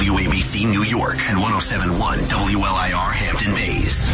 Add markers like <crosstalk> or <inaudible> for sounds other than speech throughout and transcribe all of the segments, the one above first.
WABC New York and 1071 WLIR Hampton Bays.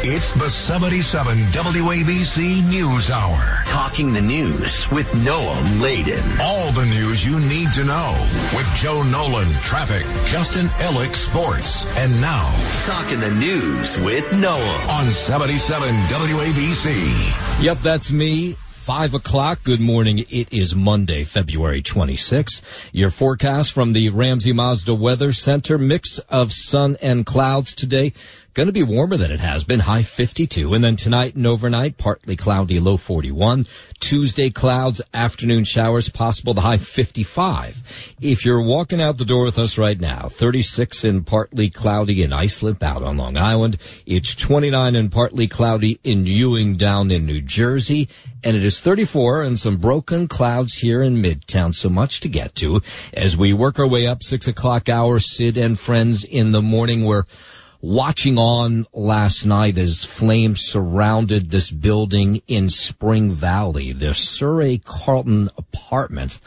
It's the 77 WABC News Hour. Talking the news with Noam Laden. All the news you need to know with Joe Nolan, traffic, Justin Ellick, sports. And now, Talking the news with Noam. on 77 WABC. Yep, that's me. Five o'clock. Good morning. It is Monday, February 26th. Your forecast from the Ramsey Mazda Weather Center. Mix of sun and clouds today. Going to be warmer than it has been. High 52. And then tonight and overnight, partly cloudy, low 41. Tuesday, clouds, afternoon showers possible, the high 55. If you're walking out the door with us right now, 36 and partly cloudy in Islip out on Long Island. It's 29 and partly cloudy in Ewing down in New Jersey. And it is 34 and some broken clouds here in Midtown. So much to get to as we work our way up six o'clock hour. Sid and friends in the morning. We're watching on last night as flames surrounded this building in Spring Valley, the Surrey Carlton apartment.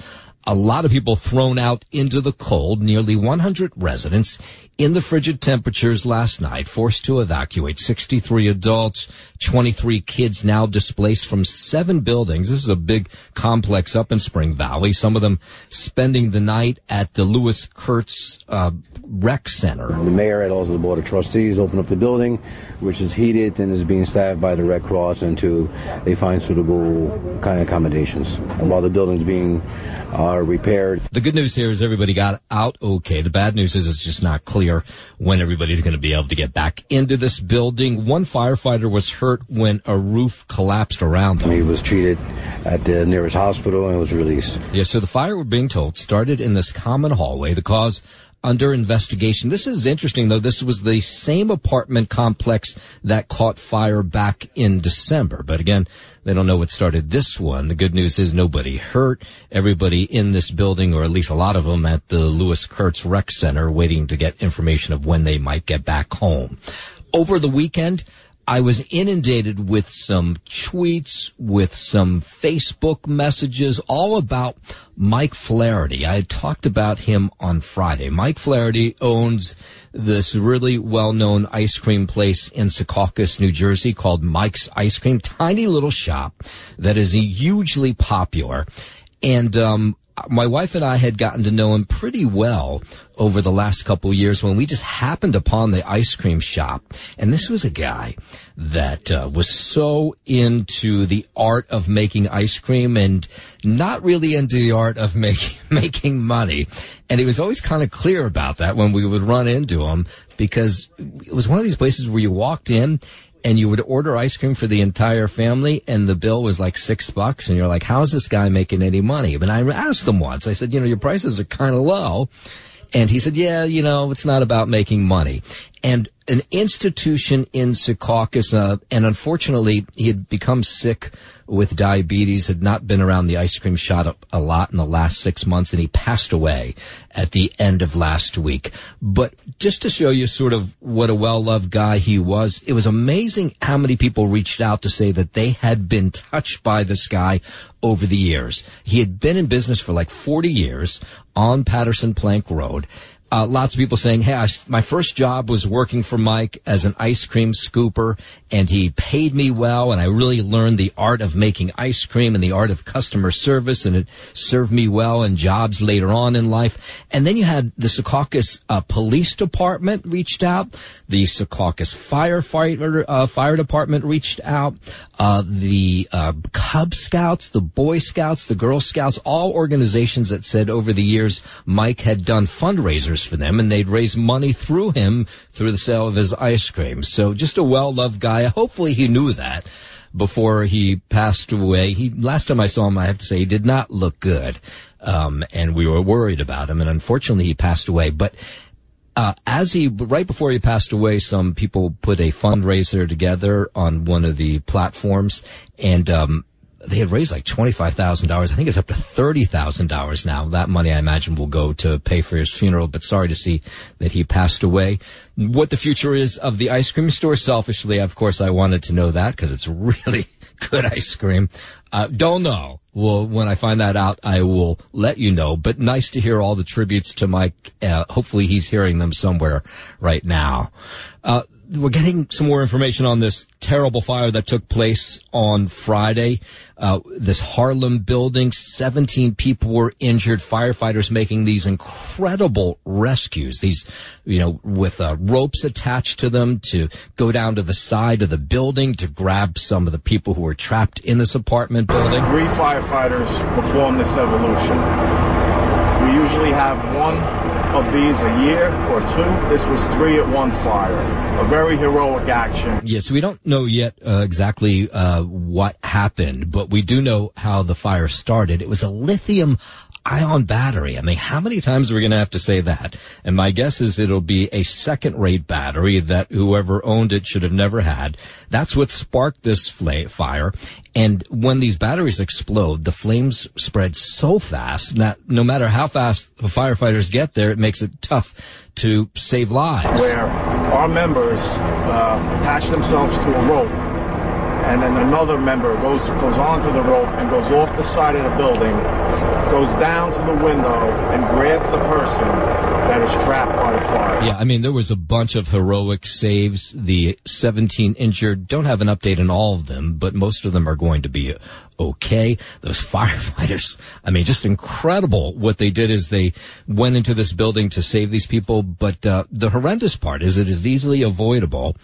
A lot of people thrown out into the cold, nearly 100 residents in the frigid temperatures last night, forced to evacuate 63 adults, 23 kids now displaced from seven buildings. This is a big complex up in Spring Valley. Some of them spending the night at the Lewis Kurtz uh, Rec Center. The mayor and also the board of trustees opened up the building, which is heated and is being staffed by the Red Cross until they find suitable kind of accommodations. And while the building's being uh, repaired, The good news here is everybody got out okay. The bad news is it's just not clear when everybody's going to be able to get back into this building. One firefighter was hurt when a roof collapsed around him. he was treated at the nearest hospital and was released. Yeah, so the fire, we're being told, started in this common hallway. The cause under investigation. This is interesting, though. This was the same apartment complex that caught fire back in December. But again, they don't know what started this one. The good news is nobody hurt. Everybody in this building, or at least a lot of them at the Lewis Kurtz Rec Center, waiting to get information of when they might get back home. Over the weekend, I was inundated with some tweets, with some Facebook messages, all about Mike Flaherty. I had talked about him on Friday. Mike Flaherty owns this really well-known ice cream place in Secaucus, New Jersey called Mike's Ice Cream. Tiny little shop that is hugely popular. And, um, my wife and I had gotten to know him pretty well over the last couple years when we just happened upon the ice cream shop. And this was a guy that uh, was so into the art of making ice cream and not really into the art of <laughs> making making money. And he was always kind of clear about that when we would run into him because it was one of these places where you walked in and you would order ice cream for the entire family and the bill was like six bucks and you're like, how's this guy making any money? But I asked him once, I said, you know, your prices are kind of low. And he said, yeah, you know, it's not about making money. And an institution in Secaucus, uh, and unfortunately he had become sick with diabetes, had not been around the ice cream shop a, lot in the last six months, and he passed away at the end of last week. But just to show you sort of what a well-loved guy he was, it was amazing how many people reached out to say that they had been touched by this guy over the years. He had been in business for like 40 years on Paterson Plank Road. Uh, lots of people saying, "Hey, I, my first job was working for Mike as an ice cream scooper, and he paid me well, and I really learned the art of making ice cream and the art of customer service, and it served me well in jobs later on in life." And then you had the Secaucus uh, Police Department reached out, the Secaucus Firefighter uh, Fire Department reached out, uh, the uh, Cub Scouts, the Boy Scouts, the Girl Scouts, all organizations that said over the years Mike had done fundraisers for them and they'd raise money through him through the sale of his ice cream. So just a well-loved guy. Hopefully he knew that before he passed away. He, last time I saw him, I have to say he did not look good. Um, and we were worried about him and unfortunately he passed away. But uh, as he right before he passed away, some people put a fundraiser together on one of the platforms, and um, they had raised like twenty five thousand dollars. I think it's up to thirty thousand dollars now. That money, I imagine, will go to pay for his funeral. But sorry to see that he passed away. What the future is of the ice cream store? Selfishly, of course, I wanted to know that because it's <laughs> really Good ice cream. Uh, don't know. Well, when I find that out, I will let you know. But nice to hear all the tributes to Mike. Uh, hopefully he's hearing them somewhere right now. Uh, we're getting some more information on this terrible fire that took place on Friday. Uh, this Harlem building, 17 people were injured. Firefighters making these incredible rescues. These, you know, with uh, ropes attached to them to go down to the side of the building to grab some of the people who were trapped in this apartment building. Three firefighters perform this evolution. We usually have one of these a year or two. This was three at one fire. A very heroic action. Yes, we don't know yet uh, exactly uh, what happened, but we do know how the fire started. It was a lithium ion battery. I mean, how many times are we going to have to say that? And my guess is it'll be a second rate battery that whoever owned it should have never had. That's what sparked this fire. And when these batteries explode, the flames spread so fast that no matter how fast the firefighters get there, it makes it tough to save lives. Where our members uh, attach themselves to a rope and then another member goes goes onto the rope and goes off the side of the building, goes down to the window and grabs the person that is trapped by the fire. Yeah, I mean there was a bunch of heroic saves. The 17 injured don't have an update on all of them, but most of them are going to be okay. Those <laughs> firefighters, I mean, just incredible. What they did is they went into this building to save these people, but uh, the horrendous part is it is easily avoidable.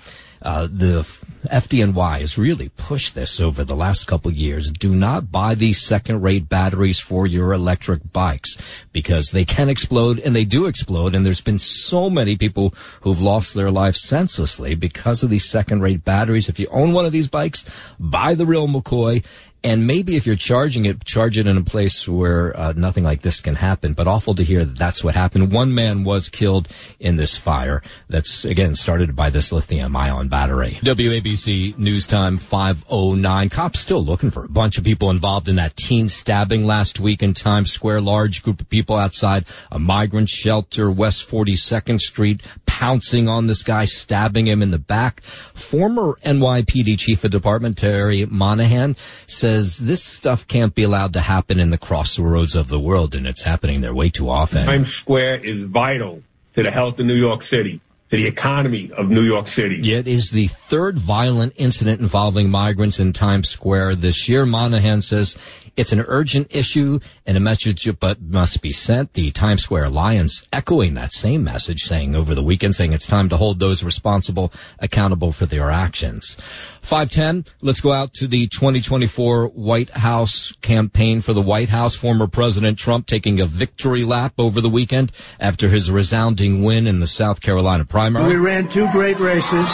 Uh, the FDNY has really pushed this over the last couple years. Do not buy these second rate batteries for your electric bikes because they can explode and they do explode. And there's been so many people who've lost their lives senselessly because of these second rate batteries. If you own one of these bikes, buy the real McCoy and maybe if you're charging it, charge it in a place where uh, nothing like this can happen. But awful to hear that that's what happened. One man was killed in this fire. That's again started by this lithium ion battery. WABC News Time 509. Cops still looking for a bunch of people involved in that teen stabbing last week in Times Square. Large group of people outside a migrant shelter, West 42nd Street, pouncing on this guy, stabbing him in the back. Former NYPD Chief of Department Terry Monahan said says this stuff can't be allowed to happen in the crossroads of the world, and it's happening there way too often. Times Square is vital to the health of New York City to the economy of New York City. It is the third violent incident involving migrants in Times Square this year. Monahan says it's an urgent issue and a message but must be sent. The Times Square Alliance echoing that same message saying over the weekend saying it's time to hold those responsible accountable for their actions. 510, let's go out to the 2024 White House campaign for the White House. Former President Trump taking a victory lap over the weekend after his resounding win in the South Carolina primary. We ran two great races,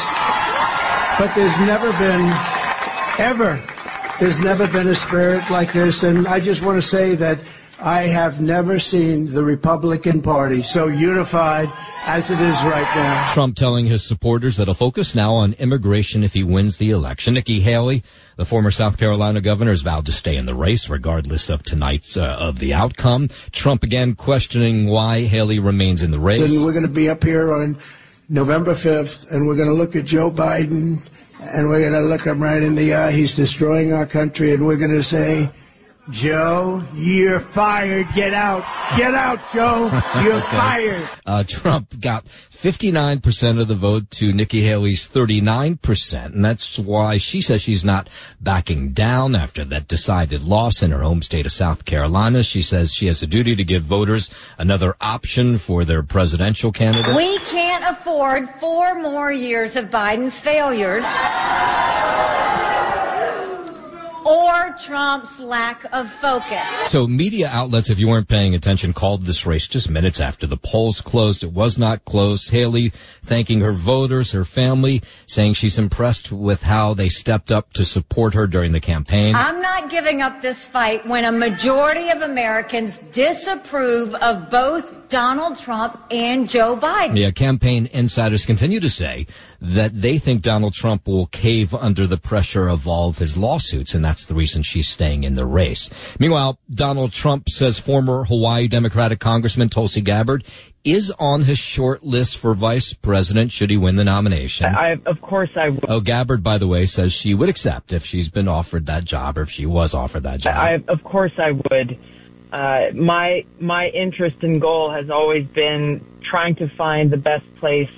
but there's never been, ever, there's never been a spirit like this. And I just want to say that I have never seen the Republican Party so unified as it is right now. Trump telling his supporters that he'll focus now on immigration if he wins the election. Nikki Haley, the former South Carolina governor, has vowed to stay in the race regardless of tonight's uh, of the outcome. Trump again questioning why Haley remains in the race. And we're going to be up here on November 5th, and we're going to look at Joe Biden, and we're going to look him right in the eye. He's destroying our country, and we're going to say, Joe, you're fired. Get out. Get out, Joe. <laughs> You're fired. Uh, Trump got 59% of the vote to Nikki Haley's 39%. And that's why she says she's not backing down after that decided loss in her home state of South Carolina. She says she has a duty to give voters another option for their presidential candidate. We can't afford four more years of Biden's failures or Trump's lack of focus. So media outlets, if you weren't paying attention, called this race just minutes after the polls closed. It was not close. Haley thanking her voters, her family, saying she's impressed with how they stepped up to support her during the campaign. I'm not giving up this fight when a majority of Americans disapprove of both Donald Trump and Joe Biden. Yeah, campaign insiders continue to say that they think Donald Trump will cave under the pressure of all of his lawsuits, and that's the reason she's staying in the race. Meanwhile, Donald Trump says former Hawaii Democratic Congressman Tulsi Gabbard is on his short list for vice president should he win the nomination. I, of course, I would. Oh, Gabbard, by the way, says she would accept if she's been offered that job or if she was offered that job. I, of course, I would. Uh, my my interest and goal has always been trying to find the best place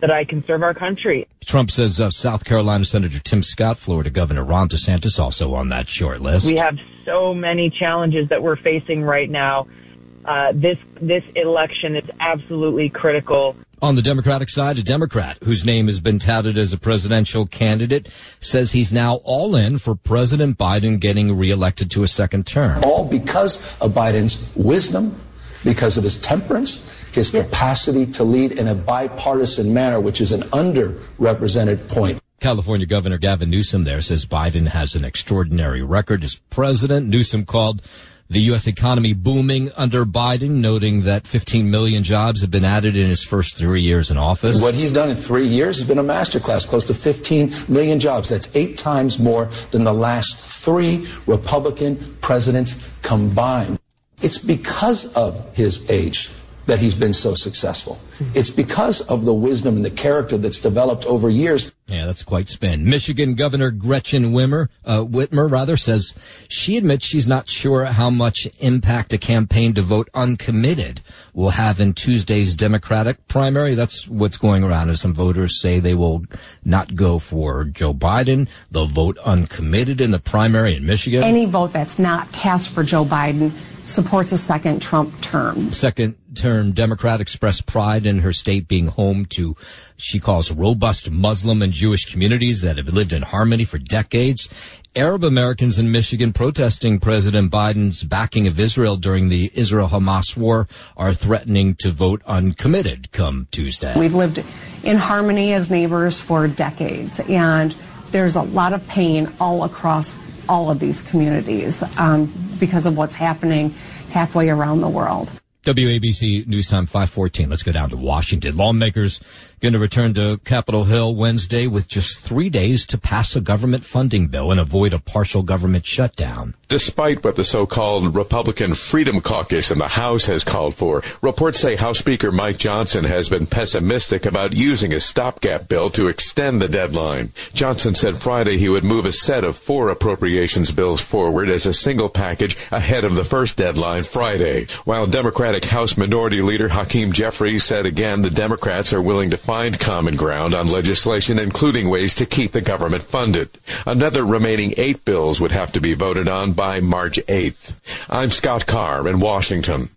that I can serve our country. Trump says uh, South Carolina Senator Tim Scott, Florida Governor Ron DeSantis also on that short list. We have so many challenges that we're facing right now. Uh, this this election is absolutely critical. On the Democratic side, a Democrat whose name has been touted as a presidential candidate says he's now all in for President Biden getting reelected to a second term. All because of Biden's wisdom, because of his temperance, his capacity to lead in a bipartisan manner, which is an underrepresented point. California Governor Gavin Newsom there says Biden has an extraordinary record as president. Newsom called the U.S. economy booming under Biden, noting that 15 million jobs have been added in his first three years in office. What he's done in three years has been a masterclass, close to 15 million jobs. That's eight times more than the last three Republican presidents combined. It's because of his age that he's been so successful. It's because of the wisdom and the character that's developed over years. Yeah, that's quite spin. Michigan Governor Gretchen Whitmer, uh, Whitmer rather says she admits she's not sure how much impact a campaign to vote uncommitted will have in Tuesday's Democratic primary. That's what's going around as some voters say they will not go for Joe Biden. They'll vote uncommitted in the primary in Michigan. Any vote that's not cast for Joe Biden supports a second Trump term. Second term Democrat expressed pride in her state being home to, she calls robust Muslim and Jewish communities that have lived in harmony for decades. Arab Americans in Michigan protesting President Biden's backing of Israel during the Israel-Hamas war are threatening to vote uncommitted come Tuesday. We've lived in harmony as neighbors for decades and there's a lot of pain all across all of these communities um, because of what's happening halfway around the world. WABC News Time 514. Let's go down to Washington. Lawmakers going to return to Capitol Hill Wednesday with just three days to pass a government funding bill and avoid a partial government shutdown. Despite what the so-called Republican Freedom Caucus in the House has called for, reports say House Speaker Mike Johnson has been pessimistic about using a stopgap bill to extend the deadline. Johnson said Friday he would move a set of four appropriations bills forward as a single package ahead of the first deadline Friday, while Democratic House Minority Leader Hakeem Jeffries said again the Democrats are willing to find common ground on legislation, including ways to keep the government funded. Another remaining eight bills would have to be voted on by March 8th. I'm Scott Carr in Washington.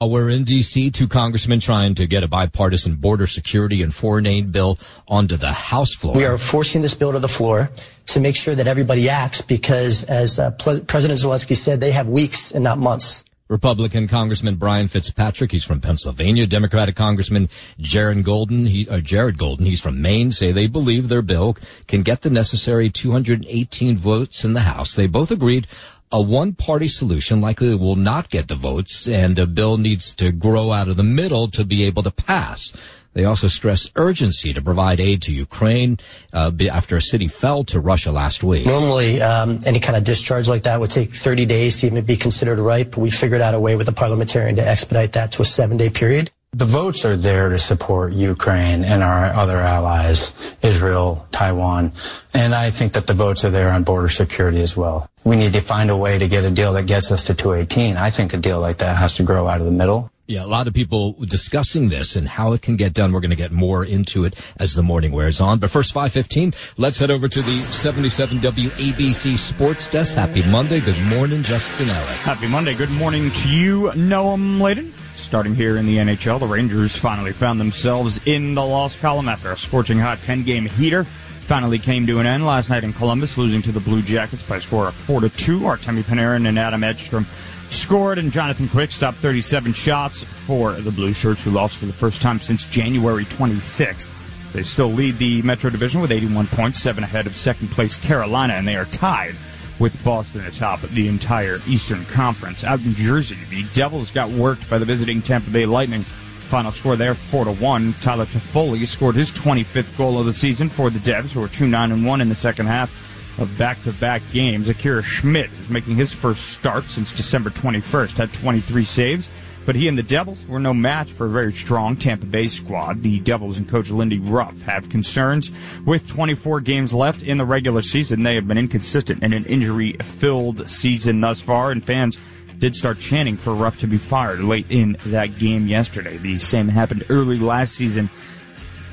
We're in D.C. Two congressmen trying to get a bipartisan border security and foreign aid bill onto the House floor. We are forcing this bill to the floor to make sure that everybody acts because, as uh, President Zelensky said, they have weeks and not months. Republican Congressman Brian Fitzpatrick, he's from Pennsylvania. Democratic Congressman Jared Golden, he, uh, Jared Golden, he's from Maine, say they believe their bill can get the necessary 218 votes in the House. They both agreed a one-party solution likely will not get the votes, and a bill needs to grow out of the middle to be able to pass. They also stress urgency to provide aid to Ukraine uh, after a city fell to Russia last week. Normally, um, any kind of discharge like that would take 30 days to even be considered right, but we figured out a way with the parliamentarian to expedite that to a seven-day period. The votes are there to support Ukraine and our other allies, Israel, Taiwan, and I think that the votes are there on border security as well. We need to find a way to get a deal that gets us to 218. I think a deal like that has to grow out of the middle. Yeah, a lot of people discussing this and how it can get done. We're going to get more into it as the morning wears on. But first, 515, let's head over to the 77 WABC Sports Desk. Happy Monday. Good morning, Justin Ellick. Happy Monday. Good morning to you, Noam Laden. Starting here in the NHL, the Rangers finally found themselves in the loss column after a scorching hot 10-game heater finally came to an end last night in Columbus, losing to the Blue Jackets by a score of 4 to 2. Artemi Panarin and Adam Edstrom scored, and Jonathan Quick stopped 37 shots for the Blue Shirts, who lost for the first time since January 26th. They still lead the Metro Division with 81 points, seven ahead of second place Carolina, and they are tied with Boston atop the entire Eastern Conference. Out in Jersey, the Devils got worked by the visiting Tampa Bay Lightning. Final score there, four to one. Tyler Toffoli scored his 25th goal of the season for the Devs, who were two nine and one in the second half of back-to-back games. Akira Schmid is making his first start since December 21st, had 23 saves. But he and the Devils were no match for a very strong Tampa Bay squad. The Devils and coach Lindy Ruff have concerns with 24 games left in the regular season. They have been inconsistent in an injury-filled season thus far, and fans did start chanting for Ruff to be fired late in that game yesterday. The same happened early last season.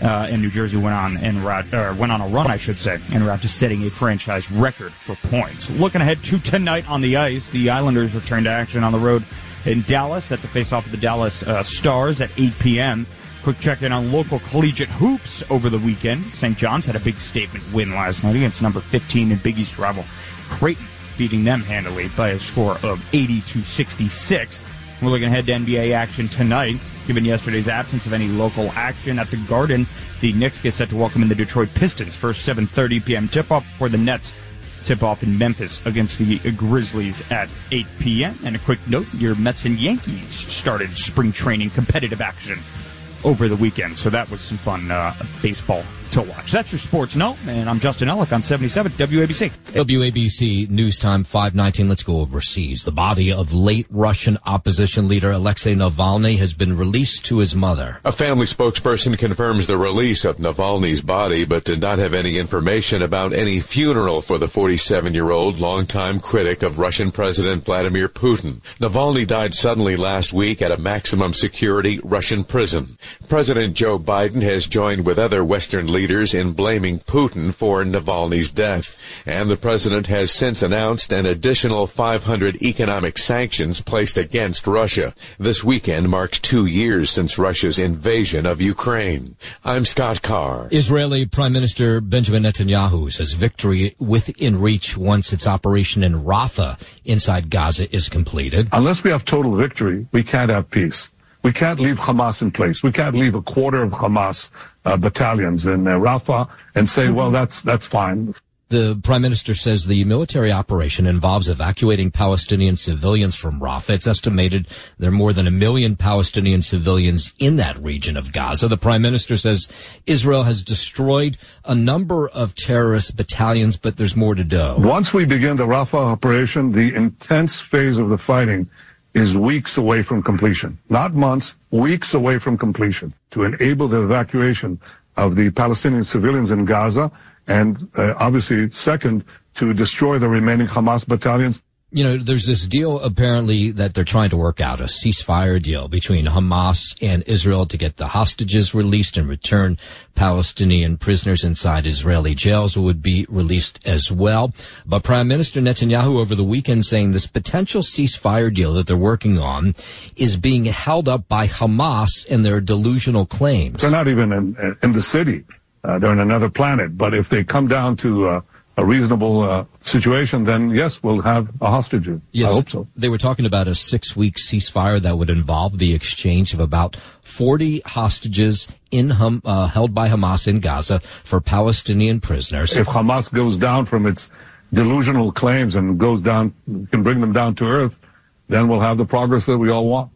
Uh, and New Jersey went on and went on a run, I should say, en route to setting a franchise record for points. Looking ahead to tonight on the ice, the Islanders return to action on the road in Dallas at the face-off of the Dallas uh, Stars at 8 p.m. Quick check-in on local collegiate hoops over the weekend. St. John's had a big statement win last night against number 15 in Big East rival Creighton, beating them handily by a score of 80 to 66. We're looking ahead to NBA action tonight. Given yesterday's absence of any local action at the Garden, the Knicks get set to welcome in the Detroit Pistons for 7:30 p.m. tip-off for the Nets tip off in Memphis against the Grizzlies at 8 p.m. And a quick note, your Mets and Yankees started spring training competitive action over the weekend. So that was some fun uh, baseball to watch. That's your sports note, and I'm Justin Ellick on 77 WABC. WABC News Time 519. Let's go overseas. The body of late Russian opposition leader Alexei Navalny has been released to his mother. A family spokesperson confirms the release of Navalny's body, but did not have any information about any funeral for the 47-year-old longtime critic of Russian President Vladimir Putin. Navalny died suddenly last week at a maximum security Russian prison. President Joe Biden has joined with other Western leaders leaders in blaming Putin for Navalny's death. And the president has since announced an additional 500 economic sanctions placed against Russia. This weekend marks two years since Russia's invasion of Ukraine. I'm Scott Carr. Israeli Prime Minister Benjamin Netanyahu says victory within reach once its operation in Rafah inside Gaza is completed. Unless we have total victory, we can't have peace. We can't leave Hamas in place. We can't leave a quarter of Hamas uh, battalions in uh, Rafah and say, well, that's that's fine. The prime minister says the military operation involves evacuating Palestinian civilians from Rafah. It's estimated there are more than a million Palestinian civilians in that region of Gaza. The prime minister says Israel has destroyed a number of terrorist battalions, but there's more to do. Once we begin the Rafah operation, the intense phase of the fighting is weeks away from completion. Not months, weeks away from completion to enable the evacuation of the Palestinian civilians in Gaza and uh, obviously second to destroy the remaining Hamas battalions you know, there's this deal apparently that they're trying to work out a ceasefire deal between Hamas and Israel to get the hostages released and return Palestinian prisoners inside Israeli jails would be released as well. But Prime Minister Netanyahu over the weekend saying this potential ceasefire deal that they're working on is being held up by Hamas and their delusional claims. They're not even in, in the city. Uh, they're in another planet. But if they come down to uh, a reasonable uh, situation, then yes, we'll have a hostage. Yes, I hope so. They were talking about a six-week ceasefire that would involve the exchange of about 40 hostages in hum, uh, held by Hamas in Gaza for Palestinian prisoners. If Hamas goes down from its delusional claims and goes down, can bring them down to earth, then we'll have the progress that we all want.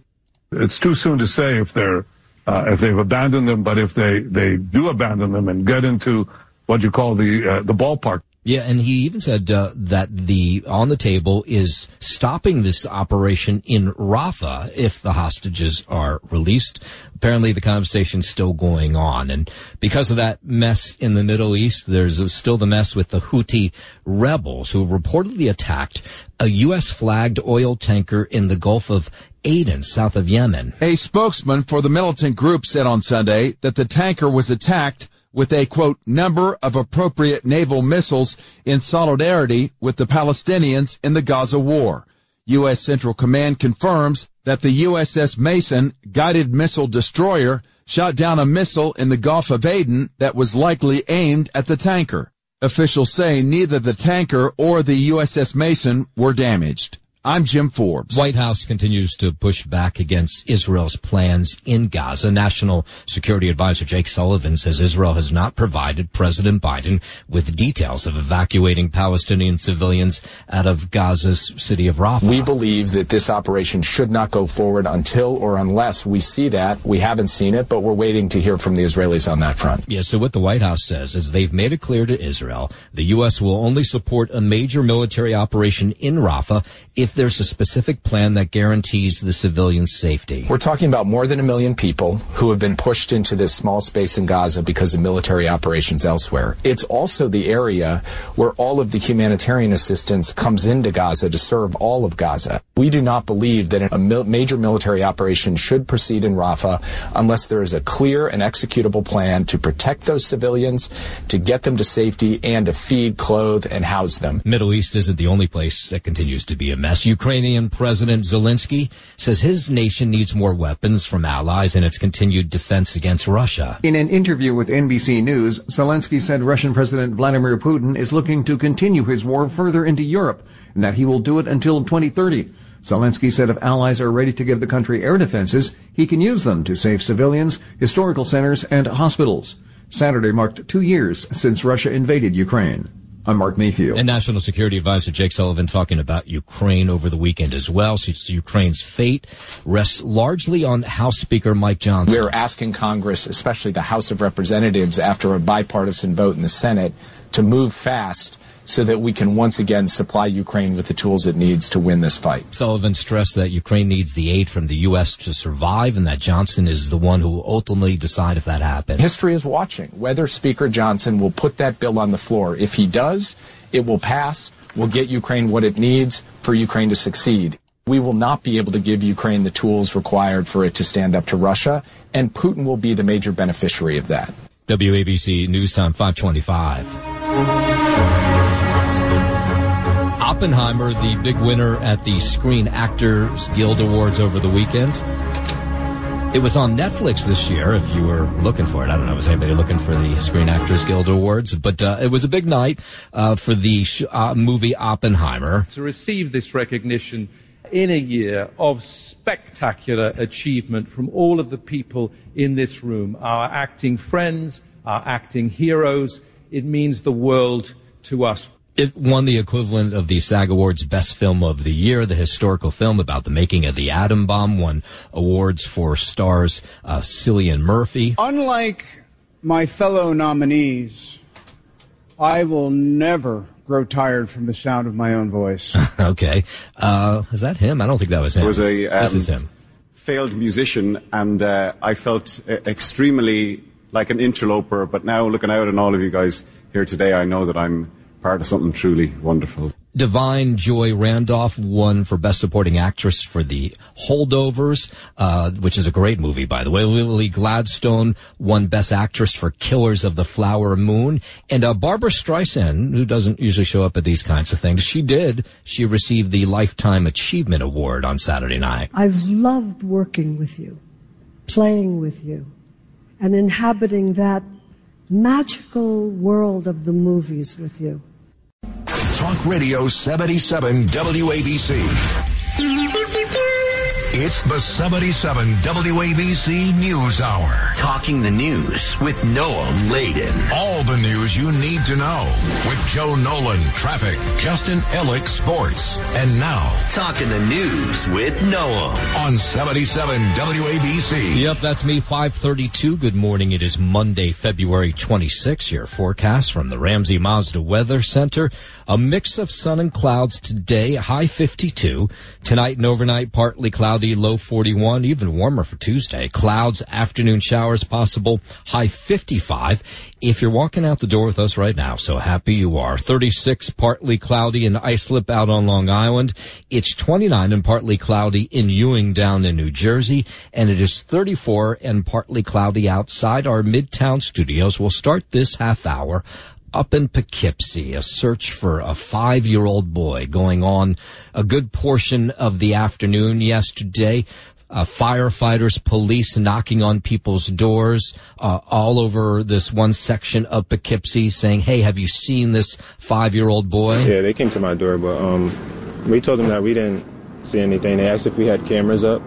It's too soon to say if they're uh, if they've abandoned them, but if they, they do abandon them and get into what you call the uh, the ballpark yeah, and he even said uh, that the on the table is stopping this operation in Rafah if the hostages are released. Apparently, the conversation's still going on, and because of that mess in the Middle East, there's still the mess with the Houthi rebels who reportedly attacked a U.S. flagged oil tanker in the Gulf of Aden, south of Yemen. A spokesman for the militant group said on Sunday that the tanker was attacked with a quote number of appropriate naval missiles in solidarity with the Palestinians in the Gaza war. U.S. Central Command confirms that the USS Mason guided missile destroyer shot down a missile in the Gulf of Aden that was likely aimed at the tanker. Officials say neither the tanker or the USS Mason were damaged. I'm Jim Forbes. White House continues to push back against Israel's plans in Gaza. National Security Advisor Jake Sullivan says Israel has not provided President Biden with details of evacuating Palestinian civilians out of Gaza's city of Rafah. We believe that this operation should not go forward until or unless we see that. We haven't seen it, but we're waiting to hear from the Israelis on that front. Yeah, so what the White House says is they've made it clear to Israel the U.S. will only support a major military operation in Rafah if there's a specific plan that guarantees the civilians' safety. We're talking about more than a million people who have been pushed into this small space in Gaza because of military operations elsewhere. It's also the area where all of the humanitarian assistance comes into Gaza to serve all of Gaza. We do not believe that a mil- major military operation should proceed in Rafah unless there is a clear and executable plan to protect those civilians, to get them to safety, and to feed, clothe, and house them. Middle East isn't the only place that continues to be a mess. Ukrainian President Zelensky says his nation needs more weapons from allies in its continued defense against Russia. In an interview with NBC News, Zelensky said Russian President Vladimir Putin is looking to continue his war further into Europe and that he will do it until 2030. Zelensky said if allies are ready to give the country air defenses, he can use them to save civilians, historical centers, and hospitals. Saturday marked two years since Russia invaded Ukraine. I'm Mark Mayfield. And National Security Advisor Jake Sullivan talking about Ukraine over the weekend as well. So Ukraine's fate rests largely on House Speaker Mike Johnson. We're asking Congress, especially the House of Representatives, after a bipartisan vote in the Senate, to move fast so that we can once again supply Ukraine with the tools it needs to win this fight. Sullivan stressed that Ukraine needs the aid from the U.S. to survive and that Johnson is the one who will ultimately decide if that happens. History is watching whether Speaker Johnson will put that bill on the floor. If he does, it will pass, We'll get Ukraine what it needs for Ukraine to succeed. We will not be able to give Ukraine the tools required for it to stand up to Russia, and Putin will be the major beneficiary of that. WABC News Time 525. Oppenheimer, the big winner at the Screen Actors Guild Awards over the weekend. It was on Netflix this year, if you were looking for it. I don't know, was anybody looking for the Screen Actors Guild Awards? But uh, it was a big night uh, for the sh- uh, movie Oppenheimer. To receive this recognition in a year of spectacular achievement from all of the people in this room, our acting friends, our acting heroes, it means the world to us. It won the equivalent of the SAG Awards Best Film of the Year. The historical film about the making of the atom bomb won awards for stars uh, Cillian Murphy. Unlike my fellow nominees, I will never grow tired from the sound of my own voice. <laughs> okay. Uh, is that him? I don't think that was him. was a um, this is him. failed musician, and uh, I felt uh, extremely like an interloper. But now, looking out on all of you guys here today, I know that I'm part of something truly wonderful. Da'Vine Joy Randolph won for Best Supporting Actress for The Holdovers, uh, which is a great movie, by the way. Lily Gladstone won Best Actress for Killers of the Flower Moon. And uh, Barbara Streisand, who doesn't usually show up at these kinds of things, she did. She received the Lifetime Achievement Award on Saturday night. I've loved working with you, playing with you, and inhabiting that magical world of the movies with you. Talk Radio 77 WABC. It's the 77 WABC News Hour. Talking the news with Noam Laden. All the news you need to know with Joe Nolan, traffic, Justin Ellick, sports. And now, Talking the news with Noam. on 77 WABC. Yep, that's me, 532. Good morning. It is Monday, February 26. Your forecast from the Ramsey Mazda Weather Center. A mix of sun and clouds today, high 52. Tonight and overnight, partly cloudy, low 41, even warmer for Tuesday. Clouds, afternoon showers possible, high 55. If you're walking out the door with us right now, so happy you are. 36, partly cloudy and Islip out on Long Island. It's 29 and partly cloudy in Ewing down in New Jersey. And it is 34 and partly cloudy outside our Midtown studios. We'll start this half hour up in Poughkeepsie, a search for a five-year-old boy going on a good portion of the afternoon yesterday. Uh, firefighters, police knocking on people's doors uh, all over this one section of Poughkeepsie saying, hey, have you seen this five-year-old boy? Yeah, they came to my door, but um, we told them that we didn't see anything. They asked if we had cameras up.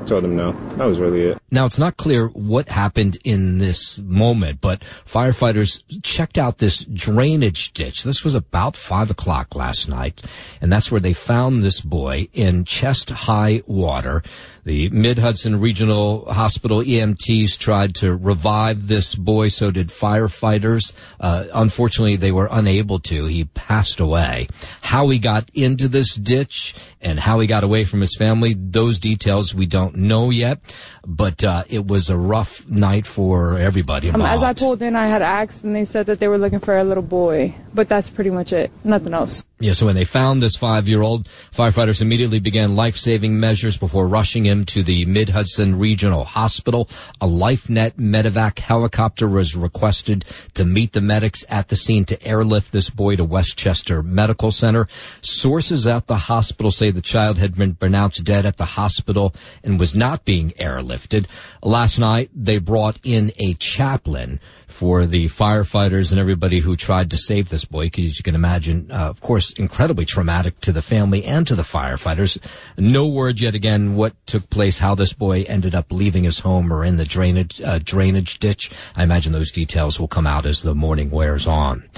I told them no. That was really it. Now, it's not clear what happened in this moment, but firefighters checked out this drainage ditch. This was about five o'clock last night, and that's where they found this boy in chest high water. The Mid Hudson Regional Hospital EMTs tried to revive this boy, so did firefighters. Uh, unfortunately, they were unable to. He passed away. How he got into this ditch and how he got away from his family, those details we don't know yet, but uh, it was a rough night for everybody Um, as I pulled in, I had asked, and they said that they were looking for a little boy, but that's pretty much it. Nothing else. Yeah, so when they found this five-year-old, firefighters immediately began life-saving measures before rushing him to the Mid-Hudson Regional Hospital. A LifeNet medevac helicopter was requested to meet the medics at the scene to airlift this boy to Westchester Medical Center. Sources at the hospital say the child had been pronounced dead at the hospital and was not being airlifted. Last night, they brought in a chaplain for the firefighters and everybody who tried to save this boy, because you can imagine, uh, of course, incredibly traumatic to the family and to the firefighters. No word yet again what took place, how this boy ended up leaving his home or in the drainage uh, drainage ditch. I imagine those details will come out as the morning wears on.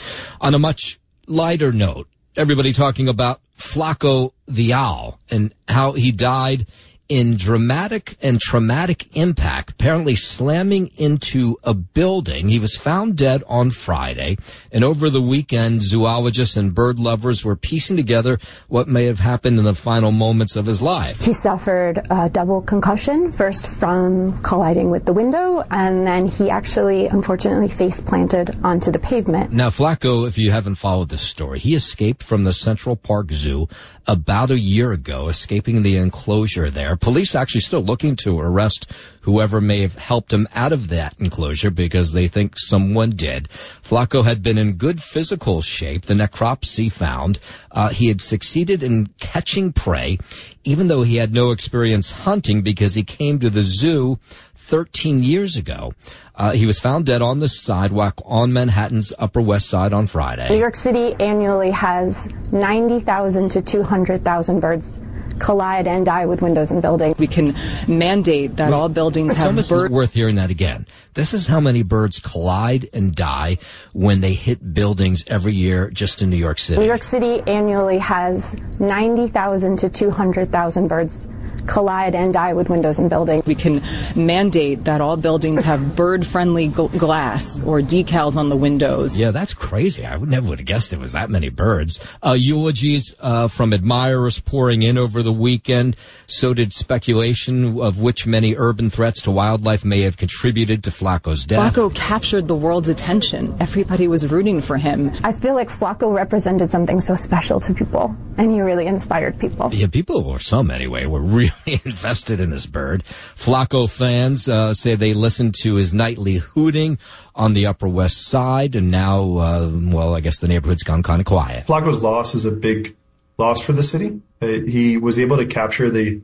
On a much lighter note, everybody talking about Flacco the owl and how he died in dramatic and traumatic impact, apparently slamming into a building. He was found dead on Friday, and over the weekend, zoologists and bird lovers were piecing together what may have happened in the final moments of his life. He suffered a double concussion, first from colliding with the window, and then he actually, unfortunately, face planted onto the pavement. Now, Flacco, if you haven't followed this story, he escaped from the Central Park Zoo about a year ago, escaping the enclosure there. Police actually still looking to arrest whoever may have helped him out of that enclosure because they think someone did. Flacco had been in good physical shape. The necropsy found uh, he had succeeded in catching prey, even though he had no experience hunting because he came to the zoo 13 years ago. Uh, he was found dead on the sidewalk on Manhattan's Upper West Side on Friday. New York City annually has 90,000 to 200,000 birds collide and die with windows and buildings. We can mandate that all buildings It's have almost worth hearing that again. This is how many birds collide and die when they hit buildings every year just in New York City. New York City annually has 90,000 to 200,000 birds collide and die with windows and buildings. We can mandate that all buildings have <laughs> bird-friendly gl- glass or decals on the windows. Yeah, that's crazy. I would never would have guessed there was that many birds. Uh, eulogies uh, from admirers pouring in over the weekend. So did speculation of which many urban threats to wildlife may have contributed to Flacco's death. Flacco captured the world's attention. Everybody was rooting for him. I feel like Flacco represented something so special to people, and he really inspired people. Yeah, people, or some anyway, were really <laughs> invested in this bird. Flacco fans uh, say they listened to his nightly hooting on the Upper West Side, and now, uh, well, I guess the neighborhood's gone kind of quiet. Flacco's loss is a big loss for the city. Uh, he was able to capture the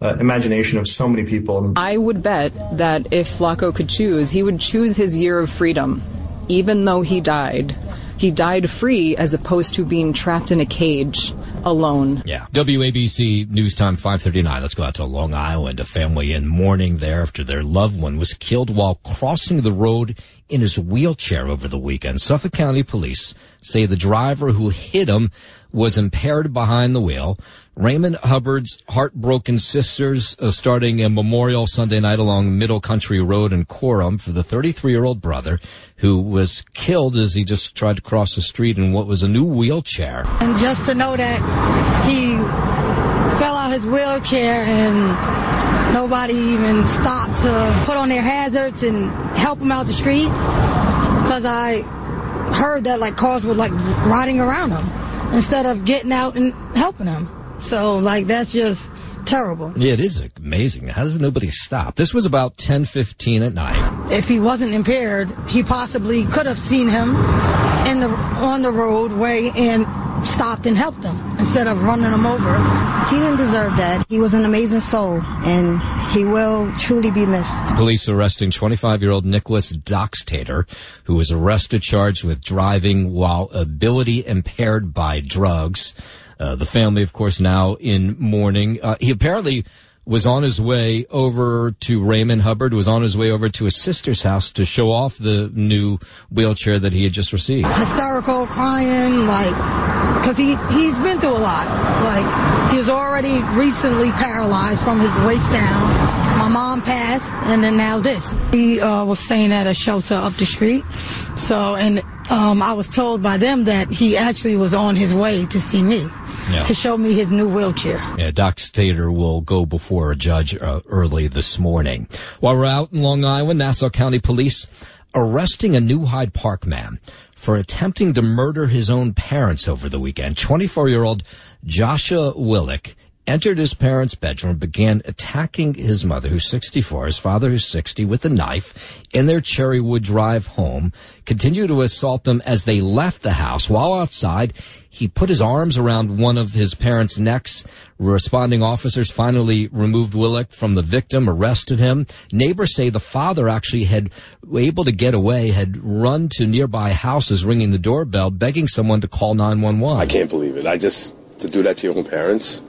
uh, imagination of so many people. I would bet that if Flacco could choose, he would choose his year of freedom, even though he died. He died free as opposed to being trapped in a cage alone. Yeah. WABC News Time 539. Let's go out to Long Island. A family in mourning there after their loved one was killed while crossing the road in his wheelchair over the weekend. Suffolk County police say the driver who hit him was impaired behind the wheel. Raymond Hubbard's heartbroken sisters uh, starting a memorial Sunday night along Middle Country Road in Coram for the 33 year old brother who was killed as he just tried to cross the street in what was a new wheelchair. And just to know that he fell out his wheelchair and nobody even stopped to put on their hazards and help him out the street. Because I heard that like cars were like riding around him instead of getting out and helping him. So like that's just terrible. Yeah, it is amazing. How does nobody stop? This was about 10:15 at night. If he wasn't impaired, he possibly could have seen him in the on the roadway and stopped and helped him instead of running him over. He didn't deserve that. He was an amazing soul, and he will truly be missed. Police arresting 25-year-old Nicholas Doxtater, who was arrested charged with driving while ability impaired by drugs. Uh, the family, of course, now in mourning. Uh, he apparently was on his way over to Raymond Hubbard, was on his way over to his sister's house to show off the new wheelchair that he had just received. hysterical, crying, like, because he, he's been through a lot. Like, he was already recently paralyzed from his waist down. My mom passed, and then now this. He uh, was staying at a shelter up the street. So, and um, I was told by them that he actually was on his way to see me, Yeah. to show me his new wheelchair. Yeah, Doxtater will go before a judge uh, early this morning. While we're out in Long Island, Nassau County Police arresting a New Hyde Park man for attempting to murder his own parents over the weekend. 24-year-old Joshua Willick entered his parents' bedroom and began attacking his mother, who's 64, his father, who's 60, with a knife in their Cherrywood Drive home, continued to assault them as they left the house. While outside, he put his arms around one of his parents' necks. Responding officers finally removed Willick from the victim, arrested him. Neighbors say the father actually had able to get away, had run to nearby houses, ringing the doorbell, begging someone to call 911. I can't believe it. I just to do that to your own parents.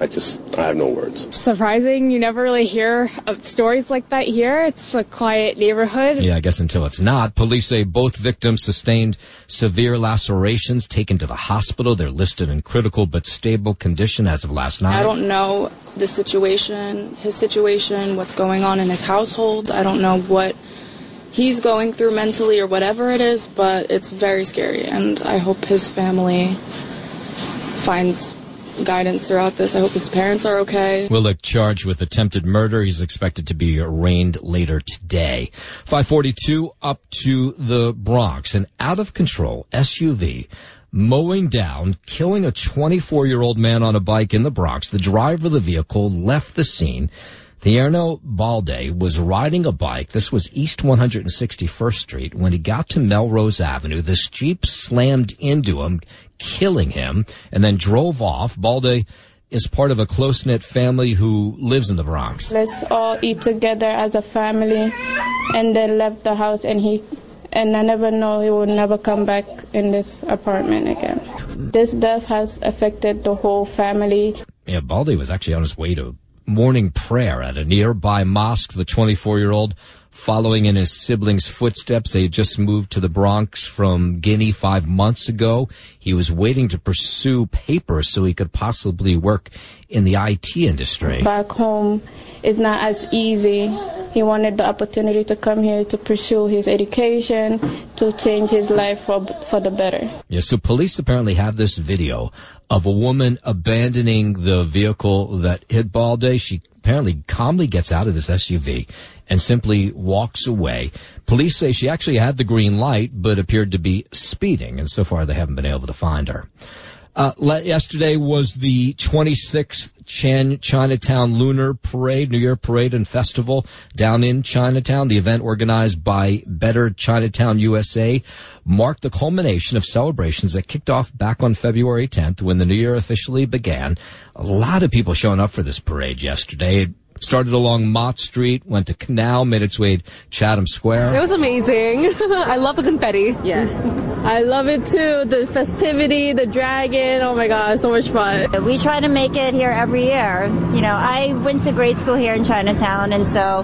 I just I have no words. Surprising. You never really hear of stories like that here. It's a quiet neighborhood. Yeah, I guess until it's not. Police say both victims sustained severe lacerations, taken to the hospital. They're listed in critical but stable condition as of last night. I don't know the situation, his situation, what's going on in his household. I don't know what he's going through mentally or whatever it is, but it's very scary. And I hope his family finds guidance throughout this. I hope his parents are okay. Willick charged with attempted murder. He's expected to be arraigned later today. 542 up to the Bronx. An out of control SUV mowing down, killing a 24 year old man on a bike in the Bronx. The driver of the vehicle left the scene. Thierno Balde was riding a bike. This was East 161st Street. When he got to Melrose Avenue, this Jeep slammed into him, killing him, and then drove off. Balde is part of a close-knit family who lives in the Bronx. Let's all eat together as a family, and then left the house. And he, and I never know he will never come back in this apartment again. This death has affected the whole family. Yeah, Balde was actually on his way to morning prayer at a nearby mosque. The 24 year old following in his siblings' footsteps. They had just moved to the Bronx from Guinea five months ago. He was waiting to pursue papers so he could possibly work in the IT industry. Back home is not as easy. He wanted the opportunity to come here to pursue his education, to change his life for, for the better. Yeah, so police apparently have this video of a woman abandoning the vehicle that hit Balde. She apparently calmly gets out of this SUV and simply walks away. Police say she actually had the green light, but appeared to be speeding, and so far they haven't been able to find her. Uh, yesterday was the 26th Chan- Chinatown Lunar Parade, New Year Parade and Festival down in Chinatown. The event organized by Better Chinatown USA marked the culmination of celebrations that kicked off back on February 10th when the new year officially began. A lot of people showing up for this parade yesterday. It started along Mott Street, went to Canal, made its way to Chatham Square. It was amazing. <laughs> I love the confetti. Yeah. I love it too. The festivity, the dragon. Oh my god, so much fun. We try to make it here every year. You know, I went to grade school here in Chinatown, and so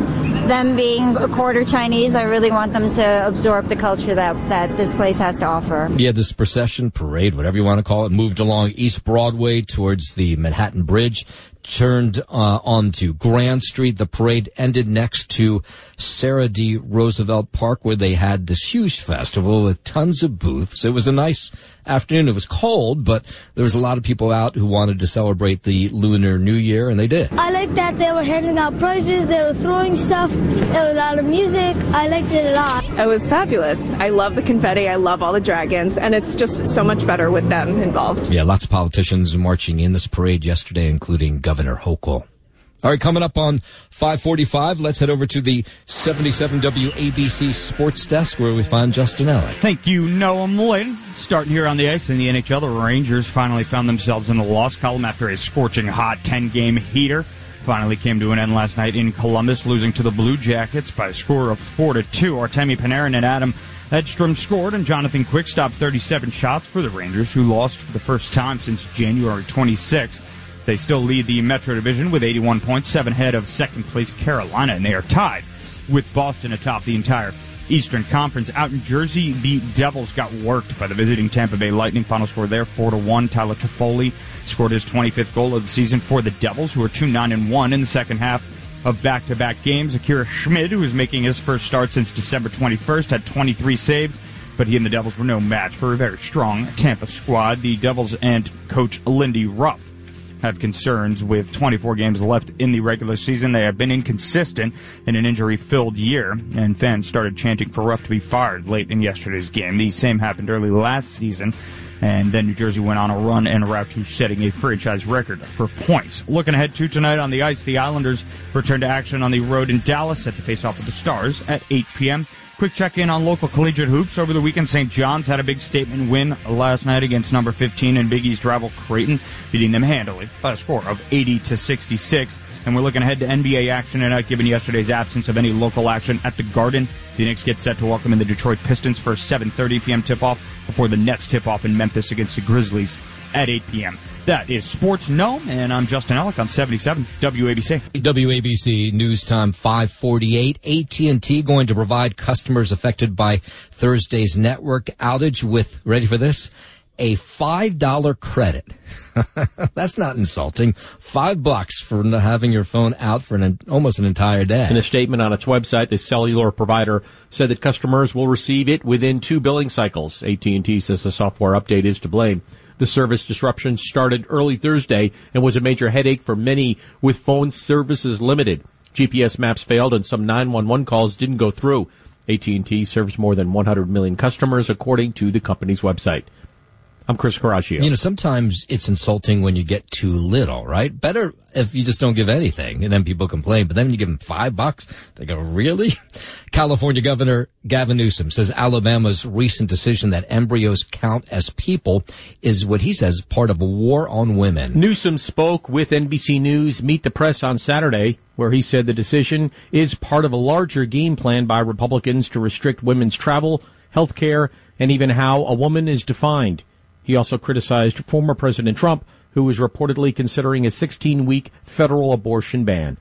them being a quarter Chinese, I really want them to absorb the culture that, that this place has to offer. Yeah, this procession, parade, whatever you want to call it, moved along East Broadway towards the Manhattan Bridge, turned uh, onto Grand Street. The parade ended next to Sarah D. Roosevelt Park, where they had this huge festival with tons of booths. It was a nice afternoon. It was cold, but there was a lot of people out who wanted to celebrate the Lunar New Year, and they did. I like that they were handing out prizes, they were throwing stuff, there was a lot of music. I liked it a lot. It was fabulous. I love the confetti. I love all the dragons, and it's just so much better with them involved. Yeah, lots of politicians marching in this parade yesterday, including Governor Hochul. All right, coming up on 545, let's head over to the 77 WABC Sports Desk where we find Justin Ellick. Thank you, Noam Laden. Starting here on the ice in the NHL, the Rangers finally found themselves in the loss column after a scorching hot 10 game heater. finally came to an end last night in Columbus, losing to the Blue Jackets by a score of 4 to 2. Artemi Panarin and Adam Edstrom scored, and Jonathan Quick stopped 37 shots for the Rangers, who lost for the first time since January 26th. They still lead the Metro Division with 81 points, seven ahead of second place Carolina, and they are tied with Boston atop the entire Eastern Conference. Out in Jersey, the Devils got worked by the visiting Tampa Bay Lightning. Final score there, four to one. Tyler Toffoli scored his 25th goal of the season for the Devils, who are two nine and one in the second half of back-to-back games. Akira Schmid, who is making his first start since December 21st, had 23 saves, but he and the Devils were no match for a very strong Tampa squad. The Devils and coach Lindy Ruff have concerns with 24 games left in the regular season. They have been inconsistent in an injury-filled year, and fans started chanting for Ruff to be fired late in yesterday's game. The same happened early last season and then New Jersey went on a run en route to setting a franchise record for points. Looking ahead to tonight on the ice, the Islanders return to action on the road in Dallas at the face-off with the Stars at 8 p.m. Quick check in on local collegiate hoops. Over the weekend, St. John's had a big statement win last night against number 15 and Big East rival Creighton, beating them handily by a score of 80 to 66. And we're looking ahead to NBA action tonight, given yesterday's absence of any local action at the Garden. The Knicks get set to welcome in the Detroit Pistons for a 7.30 p.m. tip-off before the Nets tip-off in Memphis against the Grizzlies at 8 p.m. That is Sports No, and I'm Justin Ellick on 77 WABC. WABC News Time 548. AT&T going to provide customers affected by Thursday's network outage with, ready for this? A $5 credit. <laughs> That's not insulting. Five bucks for having your phone out for an, almost an entire day. In a statement on its website, the cellular provider said that customers will receive it within two billing cycles. AT&T says the software update is to blame. The service disruption started early Thursday and was a major headache for many with phone services limited. GPS maps failed and some 911 calls didn't go through. AT&T serves more than 100 million customers according to the company's website. I'm Chris Caraccio. You know, sometimes it's insulting when you get too little, right? Better if you just don't give anything and then people complain, but then you give them five bucks. They go, really? <laughs> California Governor Gavin Newsom says Alabama's recent decision that embryos count as people is what he says part of a war on women. Newsom spoke with NBC News Meet the Press on Saturday, where he said the decision is part of a larger game plan by Republicans to restrict women's travel, health care, and even how a woman is defined. He also criticized former President Trump, who is reportedly considering a 16 week federal abortion ban.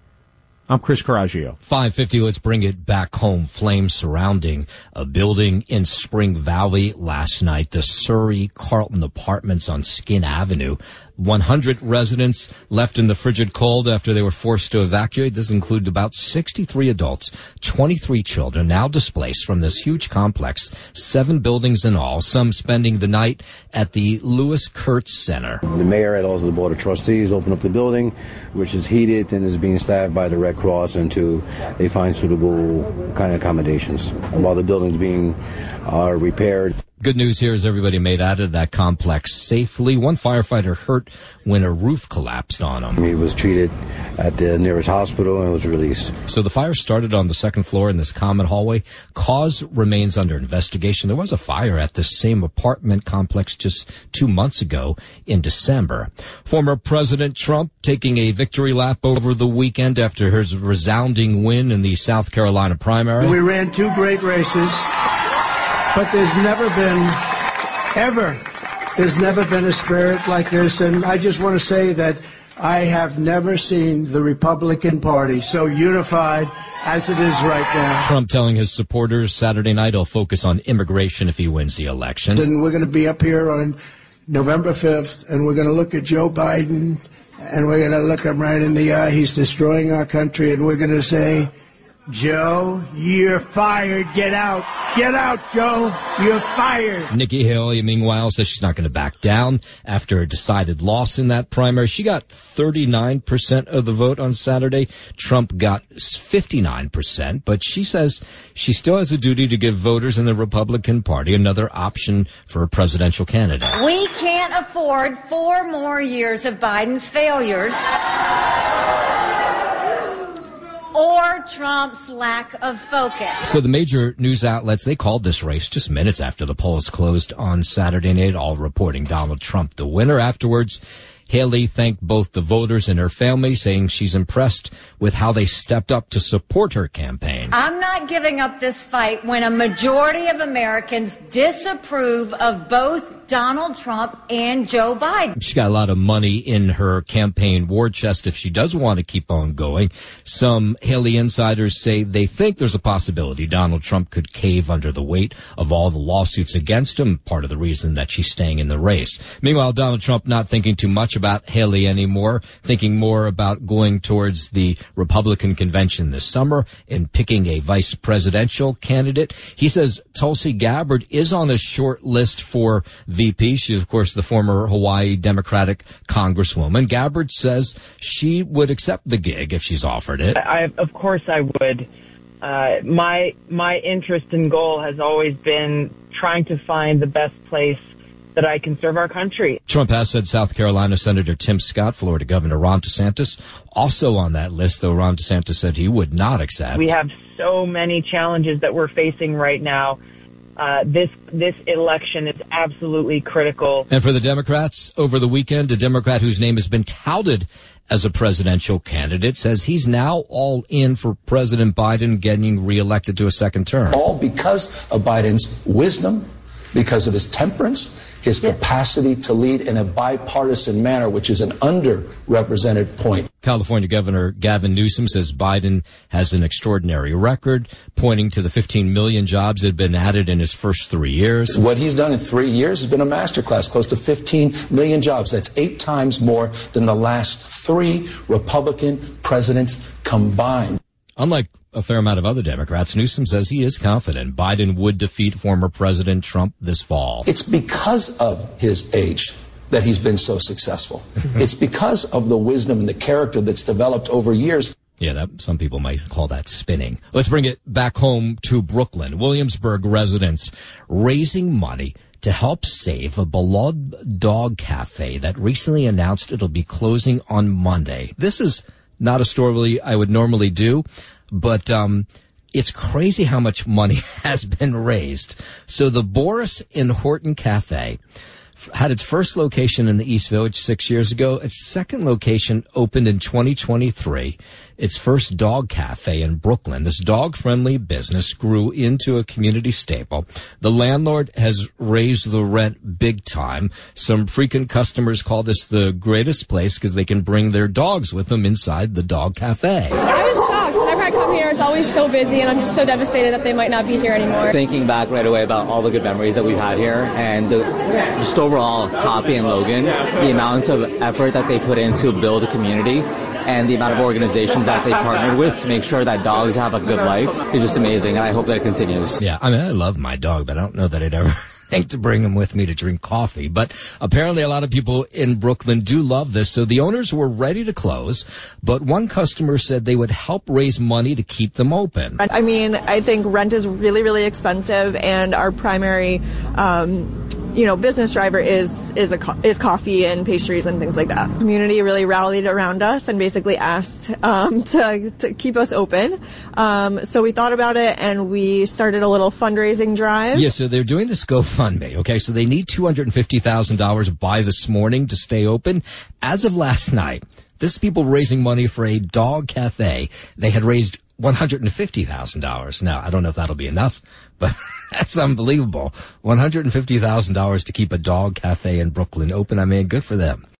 I'm Chris Carraggio. 550, let's bring it back home. Flames surrounding a building in Spring Valley last night, the Surrey Carlton Apartments on Skin Avenue. 100 residents left in the frigid cold after they were forced to evacuate. This included about 63 adults, 23 children now displaced from this huge complex, seven buildings in all, some spending the night at the Lewis Kurtz Center. The mayor and also the board of trustees opened up the building, which is heated and is being staffed by the Red Cross until they find suitable kind of accommodations while the building's being uh, repaired. Good news here is everybody made out of that complex safely. One firefighter hurt when a roof collapsed on him. He was treated at the nearest hospital and was released. So the fire started on the second floor in this common hallway. Cause remains under investigation. There was a fire at this same apartment complex just two months ago in December. Former President Trump taking a victory lap over the weekend after his resounding win in the South Carolina primary. We ran two great races. But there's never been, ever, there's never been a spirit like this. And I just want to say that I have never seen the Republican Party so unified as it is right now. Trump telling his supporters Saturday night he'll focus on immigration if he wins the election. And we're going to be up here on November 5th, and we're going to look at Joe Biden, and we're going to look him right in the eye. He's destroying our country, and we're going to say, Joe, you're fired. Get out. Get out, Joe. You're fired. Nikki Haley, meanwhile, says she's not going to back down after a decided loss in that primary. She got 39% of the vote on Saturday. Trump got 59%, but she says she still has a duty to give voters in the Republican Party another option for a presidential candidate. We can't afford four more years of Biden's failures or Trump's lack of focus. So the major news outlets, they called this race just minutes after the polls closed on Saturday night, all reporting Donald Trump the winner. Afterwards, Haley thanked both the voters and her family, saying she's impressed with how they stepped up to support her campaign. I'm not giving up this fight when a majority of Americans disapprove of both Donald Trump and Joe Biden. She's got a lot of money in her campaign war chest if she does want to keep on going. Some Haley insiders say they think there's a possibility Donald Trump could cave under the weight of all the lawsuits against him, part of the reason that she's staying in the race. Meanwhile, Donald Trump not thinking too much about Haley anymore, thinking more about going towards the Republican convention this summer and picking a vice presidential candidate. He says Tulsi Gabbard is on a short list for VP. She's, of course, the former Hawaii Democratic Congresswoman. Gabbard says she would accept the gig if she's offered it. I, of course, I would. Uh, my my interest and goal has always been trying to find the best place that I can serve our country. Trump has said South Carolina Senator Tim Scott, Florida Governor Ron DeSantis, also on that list, though Ron DeSantis said he would not accept. We have so many challenges that we're facing right now. Uh, this this election is absolutely critical. And for the Democrats, over the weekend, a Democrat whose name has been touted as a presidential candidate says he's now all in for President Biden getting reelected to a second term. All because of Biden's wisdom, because of his temperance, his capacity to lead in a bipartisan manner, which is an underrepresented point. California Governor Gavin Newsom says Biden has an extraordinary record, pointing to the 15 million jobs that have been added in his first three years. What he's done in three years has been a masterclass, close to 15 million jobs. That's eight times more than the last three Republican presidents combined. Unlike a fair amount of other Democrats, Newsom says he is confident Biden would defeat former President Trump this fall. It's because of his age that he's been so successful. <laughs> it's because of the wisdom and the character that's developed over years. Yeah, that, some people might call that spinning. Let's bring it back home to Brooklyn. Williamsburg residents raising money to help save a beloved dog cafe that recently announced it'll be closing on Monday. This is not a story I would normally do, but um, it's crazy how much money <laughs> has been raised. So the Boris & Horton Cafe had its first location in the East Village six years ago. Its second location opened in 2023. Its first dog cafe in Brooklyn. This dog friendly business grew into a community staple. The landlord has raised the rent big time. Some frequent customers call this the greatest place because they can bring their dogs with them inside the dog cafe. I was shocked. Whenever I come here, it's always so busy, and I'm just so devastated that they might not be here anymore. Thinking back right away about all the good memories that we've had here, and the, just overall, Poppy and Logan, the amount of effort that they put in to build a community, and the amount of organizations that they partnered with to make sure that dogs have a good life is just amazing, and I hope that it continues. Yeah, I mean, I love my dog, but I don't know that I'd ever <laughs> think to bring him with me to drink coffee. But apparently a lot of people in Brooklyn do love this. So the owners were ready to close, but one customer said they would help raise money to keep them open. I mean, I think rent is really, really expensive, and our primary, um, you know, business driver is is a co- is coffee and pastries and things like that. Community really rallied around us and basically asked um, <laughs> to to keep us open. Um, so we thought about it and we started a little fundraising drive. Yeah, so they're doing this GoFundMe. Okay, so they need two hundred and fifty thousand dollars by this morning to stay open. As of last night, this is people raising money for a dog cafe. They had raised one hundred and fifty thousand dollars. Now I don't know if that'll be enough, but <laughs> that's unbelievable. One hundred and fifty thousand dollars to keep a dog cafe in Brooklyn open. I mean, good for them.